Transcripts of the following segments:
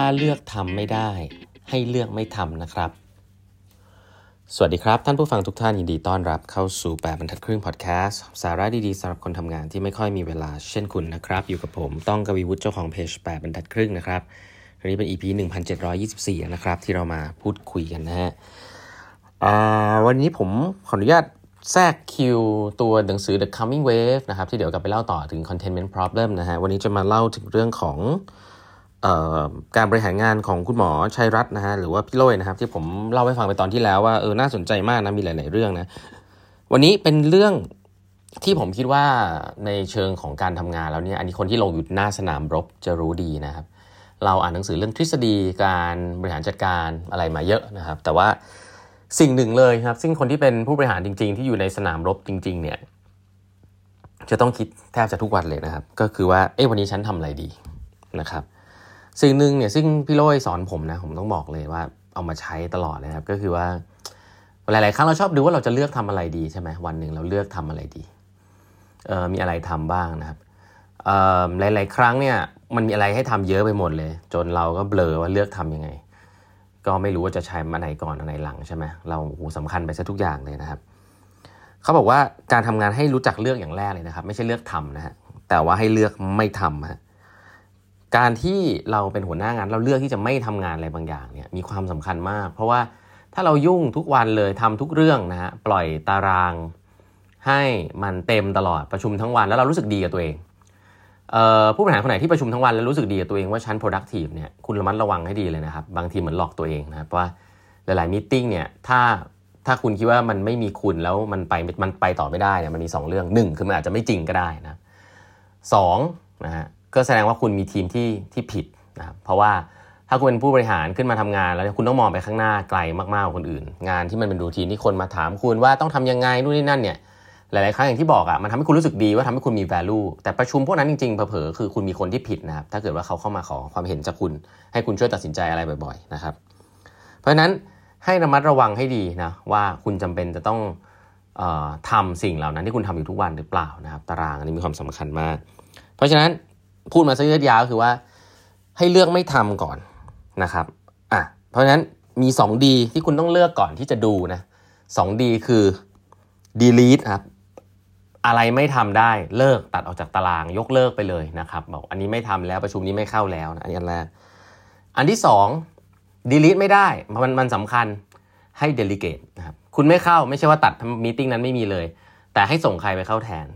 ถ้าเลือกทำไม่ได้ ให้เลือกไม่ทำนะครับ สวัสดีครับ ท่านผู้ฟังทุกท่านยินดีต้อนรับเข้าสู่แปดบรรทัดครึ่งพอดแคสต์สาระดีๆสำหรับคนทำงานที่ไม่ค่อยมีเวลาเช่นคุณนะครับ อยู่กับผมต้องกวีวุฒิเจ้าของเพจแปดบรรทัดครึ่งนะครับอันนี้เป็น EP 1724 นะครับที่เรามาพูดคุยกันนะฮะวันนี้ผมขออนุญาตแทรกคิวตัวหนังสือ The Coming Wave นะครับที่เดี๋ยวกลับไปเล่าต่อถึง Containment Problem นะฮะวันนี้จะมาเล่าถึงเรื่องของ การบริหารงานของคุณหมอชัยรัตน์นะฮะหรือว่าพี่โลยนะครับ ที่ผมเล่าให้ฟังไปตอนที่แล้วว่าเออน่าสนใจมากนะมีหลาย ๆ เรื่องนะวันนี้เป็นเรื่องที่ผมคิดว่าในเชิงของการทำงานแล้วเนี่ยอันนี้คนที่ลงอยู่หน้าสนามรบจะรู้ดีนะครับ เราอ่านหนังสือเรื่องทฤษฎีการบริหารจัดการอะไรมาเยอะนะครับ แต่ว่าสิ่งหนึ่งเลยครับ ซึ่งคนที่เป็นผู้บริหารจริง ๆ ที่อยู่ในสนามรบจริง ๆ เนี่ยจะต้องคิดแทบจะทุกวันเลยนะครับ ก็คือว่าเอ๊ะวันนี้ฉันทำอะไรดีนะครับ สิ่งหนึ่งเนี่ยซึ่งพี่โรยสอนผมนะผมต้องบอกเลยว่าเอามาใช้ตลอดเลยครับ ก็คือว่าหลาย ๆ ครั้งเราชอบดูว่าเราจะเลือกทำอะไรดีใช่ไหมวันหนึ่งเราเลือกทำอะไรดีเออมีอะไรทำบ้างนะครับเอ่อหลาย ๆ ครั้งเนี่ยมันมีอะไรให้ทำเยอะไปหมดเลย จนเราก็เบลอว่าเลือกทํำยังไง ก็ไม่รู้ว่าจะใช้มาไหนก่อนอันไหนหลังใช่ไหมเราโอ้สำคัญไปซะทุกอย่างเลยนะครับเขาบอกว่าการทำงานให้รู้จักเลือกอย่างแรกเลยนะครับ ไม่ใช่เลือกทำนะฮะแต่ว่าให้เลือกไม่ทำฮะ การที่เราเป็นหัวหน้างาน เราเลือกที่จะไม่ทำงานอะไรบางอย่างเนี่ยมีความสำคัญมาก เพราะว่าถ้าเรายุ่งทุกวันเลยทำทุกเรื่องนะฮะปล่อยตารางให้มันเต็มตลอดประชุมทั้งวันแล้วเรารู้สึกดีกับตัวเองผู้บริหารคนไหนที่ประชุมทั้งวันแล้วรู้สึกดีกับตัวเองว่าฉัน productive เนี่ยคุณระมัดระวังให้ดีเลยนะครับ บางทีเหมือนหลอกตัวเองนะครับว่าหลายๆมิ팅เนี่ยถ้าถ้าคุณคิดว่ามันไม่มีคุณแล้วมันไปมันไปต่อไม่ได้เนี่ยมันมี 2 เรื่อง 1 คือมันอาจจะไม่จริงก็ได้นะสองนะฮะ ก็แสดงว่าคุณมีทีมที่ที่ผิดนะครับเพราะว่าถ้าคุณเป็นผู้บริหารขึ้นมาทำงาน แล้วคุณต้องมองไปข้างหน้าไกลมากๆกว่าคนอื่น งานที่มันเป็นรูทีนที่คนมาถามคุณว่าต้องทำยังไงนู่นนี่นั่นเนี่ยหลายๆครั้งอย่างที่บอกอะ่ะมันทำให้คุณรู้สึกดีว่าทำให้คุณมี value แต่ประชุมพวกนั้นจริงๆเผลอๆคือคุณมีคนที่ผิดนะครับถ้าเกิดว่าเขาเข้ามาขอความเห็นจากคุณ ให้คุณช่วยตัดสินใจอะไรบ่อยๆนะครับ เพราะฉะนั้นให้ระมัดระวังให้ดีนะว่าคุณจำเป็นจะต้องออทำสิ่งเหล่านั้นที่คุณทำอยู่ทุกวันหรือเปล่านะครับ ตารางอันนี้มีความสำคัญมาก เพราะฉะนั้น พูดมาซะยืดยาวคือว่า ให้เลือกไม่ทำก่อนนะครับอะเพราะฉะนั้นมี 2D ที่คุณต้องเลือกก่อนที่จะดูนะ 2D คือ delete ครับอะไรไม่ทำได้เลิกตัดออกจากตารางยกเลิกไปเลยนะครับบอกอันนี้ไม่ทำแล้วประชุมนี้ไม่เข้าแล้วนะอันนี้อันแรกอันที่ 2 delete ไม่ได้มันมันสำคัญให้ delegate นะครับคุณไม่เข้าไม่ใช่ว่าตัดมีติ้งนั้นไม่มีเลย แต่ให้ส่งใครไปเข้าแทน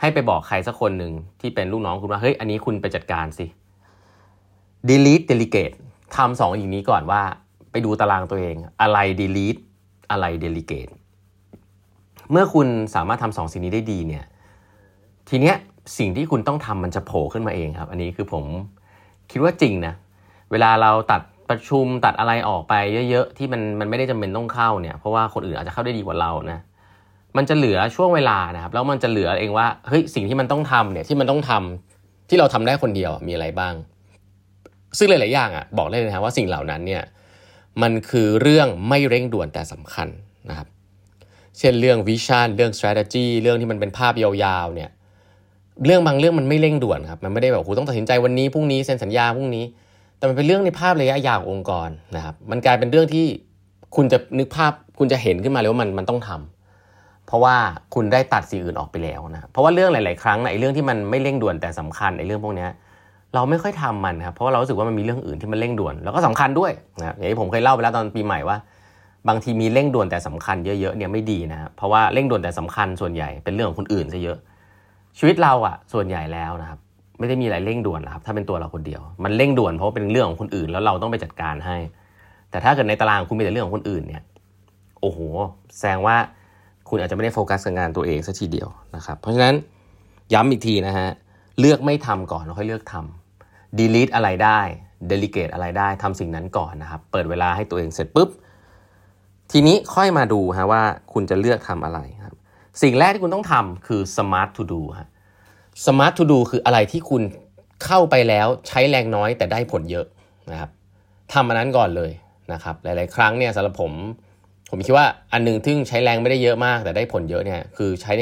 ให้ไปบอกใครสักคนหนึ่งที่เป็นลูกน้องคุณว่าเฮ้ยอันนี้คุณไปจัดการสิ delete delegate ทำสองอย่างนี้ก่อนว่า ไปดูตารางตัวเอง อะไร delete อะไร delegate เมื่อคุณสามารถทำสองสิ่งนี้ได้ดีเนี่ยทีเนี้ยสิ่งที่คุณต้องทำมันจะโผล่ขึ้นมาเองครับ อันนี้คือผมคิดว่าจริงนะ เวลาเราตัดประชุมตัดอะไรออกไปเยอะ ๆ ที่มันมันไม่ได้จำเป็นต้องเข้าเนี่ย เพราะว่าคนอื่นอาจจะเข้าได้ดีกว่าเรานะ มันจะเหลือช่วงเวลานะครับ แล้วมันจะเหลือเองว่าเฮ้ยสิ่งที่มันต้องทำเนี่ยที่มันต้องทำที่เราทำได้คนเดียวมีอะไรบ้าง ซึ่งหลาย ๆ อย่างอะบอกได้เลยนะว่าสิ่งเหล่านั้นเนี่ยมันคือเรื่องไม่เร่งด่วนแต่สำคัญนะครับ เช่นเรื่องวิชั่นเรื่อง strategy เรื่องที่มันเป็นภาพยาวๆเนี่ยเรื่องบางเรื่องมันไม่เร่งด่วนครับมันไม่ได้แบบคุณต้องตัดสินใจวันนี้พรุ่งนี้เซ็นสัญญาพรุ่งนี้ แต่มันเป็นเรื่องในภาพระยะยาวองค์กรนะครับ มันกลายเป็นเรื่องที่คุณจะนึกภาพคุณจะเห็นขึ้นมาเลยว่ามันมันต้องทำเพ ราะว่าคุณได้ตัดสิ่งอื่นออกไปแล้วนะเพราะว่าเรื่องหลาย ๆ ครั้งไอ้เรื่องที่มันไม่เร่งด่วนแต่สำคัญไอ้เรื่องพวกนี้เราไม่ค่อยทำมันครับเพราะว่าเรารู้สึกว่ามันมีเรื่องอื่นที่มันเร่งด่วนแล้วก็สำคัญด้วยนะอย่างที่ผมเคยเล่าไปแล้วตอนปีใหม่ว่า บางทีมีเร่งด่วนแต่สำคัญเยอะ ๆ เนี่ยไม่ดีนะเพราะว่าเร่งด่วนแต่สำคัญส่วนใหญ่เป็นเรื่องของคนอื่นซะเยอะ ชีวิตเราอะส่วนใหญ่แล้วนะครับไม่ได้มีอะไรเร่งด่วนนะครับถ้าเป็นตัวเราคนเดียว มันเร่งด่วนเพราะเป็นเรื่องของคนอื่น แล้วเราต้องไปจัดการให้ แต่ถ้าเกิดในตารางคุณมีแต่เรื่องของคนอื่นเนี่ย โอ้โห แสดงว่า คุณอาจจะไม่ได้โฟกัสกับงานตัวเองสัทีเดียวนะครับ เพราะฉะนั้นย้ำอีกทีนะฮะ เลือกไม่ทำก่อนแล้วค่อยเลือกทำ delete อะไรได้ delegate อะไรได้ทำสิ่งนั้นก่อนนะครับ เปิดเวลาให้ตัวเองเสร็จปุ๊บ ทีนี้ค่อยมาดูฮะว่าคุณจะเลือกทำอะไรครับ สิ่งแรกที่คุณต้องทำคือ smart to do ฮะ smart to do คืออะไรที่คุณเข้าไปแล้วใช้แรงน้อยแต่ได้ผลเยอะนะครับทำอันนั้นก่อนเลยนะครับ หลาย ๆ ครั้งเนี่ยสำหรับผม ผมคิดว่าอันนึงที่ใช้แรงไม่ได้เยอะมาก แต่ได้ผลเยอะเนี่ยคือใช้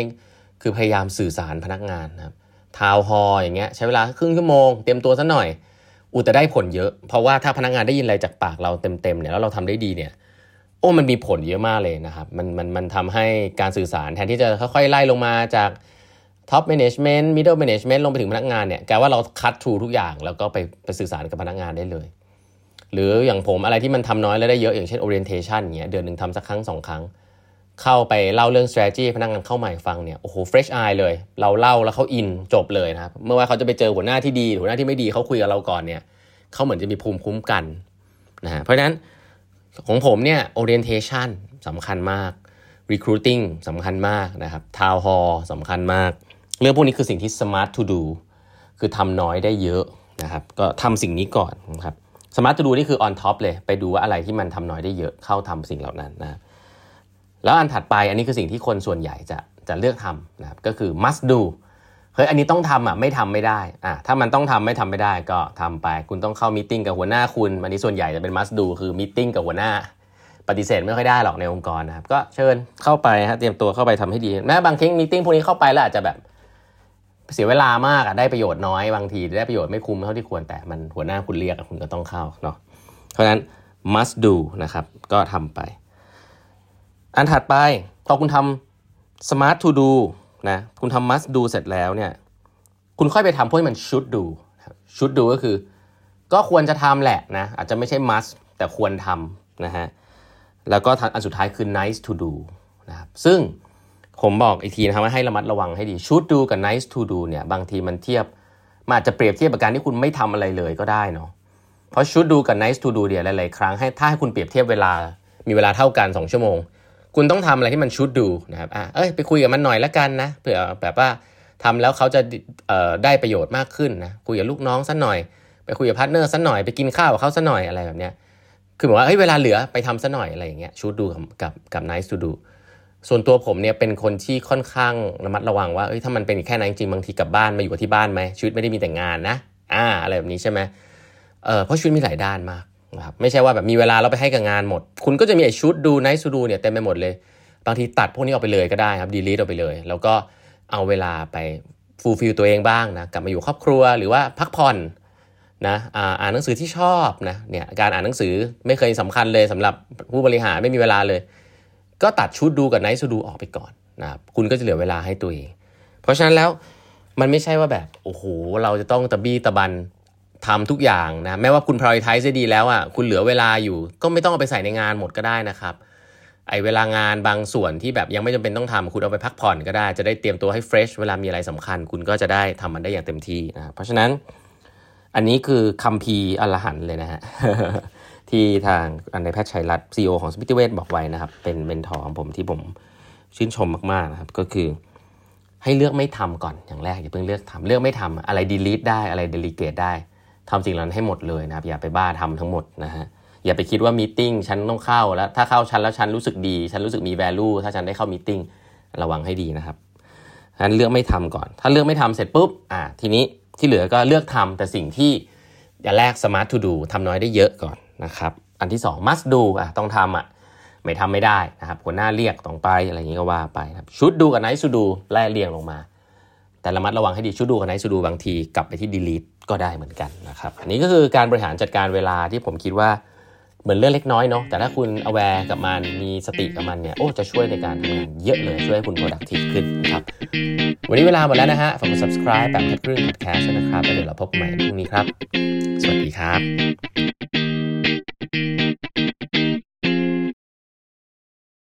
คือพยายามสื่อสารพนักงานนะครับทาวฮออย่างเงี้ยใช้เวลาครึ่งชั่วโมงเตรียมตัวสักหน่อยอุแต่ได้ผลเยอะ เพราะว่าถ้าพนักงานได้ยินอะไรจากปากเราเต็มๆเนี่ยแล้วเราทำได้ดีเนี่ยโอ้มันมีผลเยอะมากเลยนะครับ มันมันมันทำให้การสื่อสารแทนที่จะค่อยๆไล่ลงมาจาก top management middle management ลงไปถึงพนักงานเนี่ยกลายว่าเรา cut through ทุกอย่างแล้วก็ไปไปสื่อสารกับพนักงานได้เลย หรืออย่างผมอะไรที่มันทำน้อยแล้วได้เยอะอย่างเช่น orientation เงี้ยเดือนหนึ่งทำสักครั้งสองครั้ง เข้าไปเล่าเรื่อง strategy พนักงานเข้าใหม่ฟังเนี่ยโอ้โห fresh eye เลย เราเล่าแล้วเขาอินจบเลยนะครับเมื่อว่าเขาจะไปเจอหัวหน้าที่ดีหัวหน้าที่ไม่ดีเขาคุยกับเราก่อนเนี่ยเขาเหมือนจะมีภูมิคุ้มกันนะฮะเพราะฉะนั้นของผมเนี่ย orientation สำคัญมาก recruiting สำคัญมากนะครับ town hall สำคัญมาก เรื่องพวกนี้คือสิ่งที่ smart to do คือทำน้อยได้เยอะนะครับ ก็ทำสิ่งนี้ก่อนนะครับ smart to do นี่คือ on top เลย ไปดูว่าอะไรที่มันทำน้อยได้เยอะเข้าทำสิ่งเหล่านั้นนะแล้วอันถัดไปอันนี้คือสิ่งที่คนส่วนใหญ่จะจะเลือกทำนะครับก็คือ must do เฮ้ยอันนี้ต้องทำอะไม่ทำไม่ได้อะถ้ามันต้องทำไม่ทำไม่ได้ก็ทำไป คุณต้องเข้า meeting กับหัวหน้าคุณอันนี้ส่วนใหญ่จะเป็น must do คือ meeting กับหัวหน้า ปฏิเสธไม่ค่อยได้หรอกในองค์กรนะครับก็เชิญเข้าไปฮะเตรียมตัวเข้าไปทำให้ดีแม้บางครั้ง meeting พวกนี้เข้าไปแล้วอาจจะแบบ เสียเวลามากอะได้ประโยชน์น้อยบางทีได้ประโยชน์ไม่คุ้มเท่าที่ควรแต่มันหัวหน้าคุณเรียกคุณก็ต้องเข้าเนาะเพราะฉะนั้น must do นะครับ ก็ทำไป อันถัดไปพอคุณทำ smart to do นะคุณทำ must do เสร็จแล้วเนี่ยคุณค่อยไปทำพวกที่มัน should do should do ก็คือ ก็ควรจะทำแหละนะอาจจะไม่ใช่ must แต่ควรทำนะฮะแล้วก็อันสุดท้ายคือ nice to do นะครับซึ่ง ผมบอกอีกทีนะครับว่าให้ระมัดระวังให้ดี should do กับ nice to do เนี่ยบางทีมันเทียบมันอาจจะเปรียบเทียบกับการที่คุณไม่ทำอะไรเลยก็ได้เนาะเพราะ should do กับ nice to do เนี่ยหลายๆครั้งให้ถ้าให้คุณเปรียบเทียบเวลามีเวลาเท่ากัน 2 ชั่วโมง คุณต้องทำอะไรที่มัน should do นะครับอะเอ้ยไปคุยกับมันหน่อยละกันนะเผื่อแบบว่าทำแล้วเขาจะได้ประโยชน์มากขึ้นนะคุยกับลูกน้องสักหน่อย ไปคุยกับ partner สักหน่อยไปกินข้าวกับเขาสักหน่อยอะไรแบบเนี้ยคือบอกว่าเฮ้ยเวลาเหลือไปทำสักหน่อยอะไรอย่างเงี้ย should do กับกับกับ nice to do ส่วนตัวผมเนี่ยเป็นคนที่ค่อนข้างระมัดระวังว่าเอ้ยถ้ามันเป็นแค่นั้นจริงบางทีกลับบ้านมาอยู่กับที่บ้านไหมชีวิตไม่ได้มีแต่งานนะอ่าอะไรแบบนี้ใช่ไหมเออเพราะชีวิตมีหลายด้านมากนะครับไม่ใช่ว่าแบบมีเวลาเราไปให้กับงานหมด คุณก็จะมีไอ้ should do nice to do เนี่ยเต็มไปหมดเลย บางทีตัดพวกนี้ออกไปเลยก็ได้ครับ delete ออกไปเลย แล้วก็เอาเวลาไป fulfill ตัวเองบ้างนะกลับมาอยู่ครอบครัวหรือว่าพักผ่อนนะอ่านหนังสือที่ชอบนะเนี่ยการอ่านหนังสือไม่เคยสำคัญเลยสำหรับผู้บริหารไม่มีเวลาเลย ก็ตัดชุดดูกับไนท์สดูออกไปก่อนนะครับคุณก็จะเหลือเวลาให้ตัวเอง เพราะฉะนั้นแล้วมันไม่ใช่ว่าแบบโอ้โหเราจะต้องตะบี้ตะบันทำทุกอย่างนะแม้ว่าคุณ prioritize ดีแล้วอะคุณเหลือเวลาอยู่ ก็ไม่ต้องเอาไปใส่ในงานหมดก็ได้นะครับไอเวลางานบางส่วนที่แบบยังไม่จำเป็นต้องทำคุณเอาไปพักผ่อนก็ได้ จะได้เตรียมตัวให้เฟรชเวลามีอะไรสำคัญ คุณก็จะได้ทำมันได้อย่างเต็มที่นะเพราะฉะนั้นอันนี้คือคัมภีร์อรหันเลยนะฮะ ที่ทางท่านนายแพทย์ชัยรัตน์ CEO ของสมิติเวชบอกไว้นะครับ เป็น mentor ของผมที่ผมชื่นชมมากๆนะครับ ก็คือให้เลือกไม่ทำก่อนอย่างแรกอย่าเพิ่งเลือกทำเลือกไม่ทำอะไร delete ได้อะไร delegate ได้ทำสิ่งเหล่านั้นให้หมดเลยนะครับ อย่าไปบ้าทำทั้งหมดนะฮะอย่าไปคิดว่า meeting ฉันต้องเข้าแล้วถ้าเข้าฉันแล้วฉันรู้สึกดี ฉันรู้สึกมี value ถ้าฉันได้เข้า meeting ระวังให้ดีนะครับฉะนั้นเลือกไม่ทำก่อน ถ้าเลือกไม่ทำเสร็จปุ๊บอ่าทีนี้ที่เหลือก็เลือกทำแต่สิ่งที่อย่าแรก smart to do ทำน้อยได้เยอะก่อน นะครับอันที่ 2 must do อะต้องทำอะไม่ทำไม่ได้นะครับหัวหน้าเรียกต้องไปอะไรอย่างนี้ก็ว่าไปครับชุดดูกับ nice to do ไล่เรียงลงมา แต่ระมัดระวังให้ดีชุดดูกับ nice to do บางทีกลับไปที่ delete ก็ได้เหมือนกันนะครับอันนี้ก็คือการบริหารจัดการเวลาที่ผมคิดว่าเหมือนเรื่องเล็กน้อยเนาะแต่ถ้าคุณ aware กับมันมีสติกับมันเนี่ยโอ้จะช่วยในการทำงานเยอะเลยช่วยให้คุณ productive ขึ้นนะครับวันนี้เวลาหมดแล้วนะฮะฝากกด subscribe แบบครึ่ง podcast นะครับแล้วเดี๋ยวเราพบกันใหม่พรุ่งนี้ครับ สวัสดีครับ Música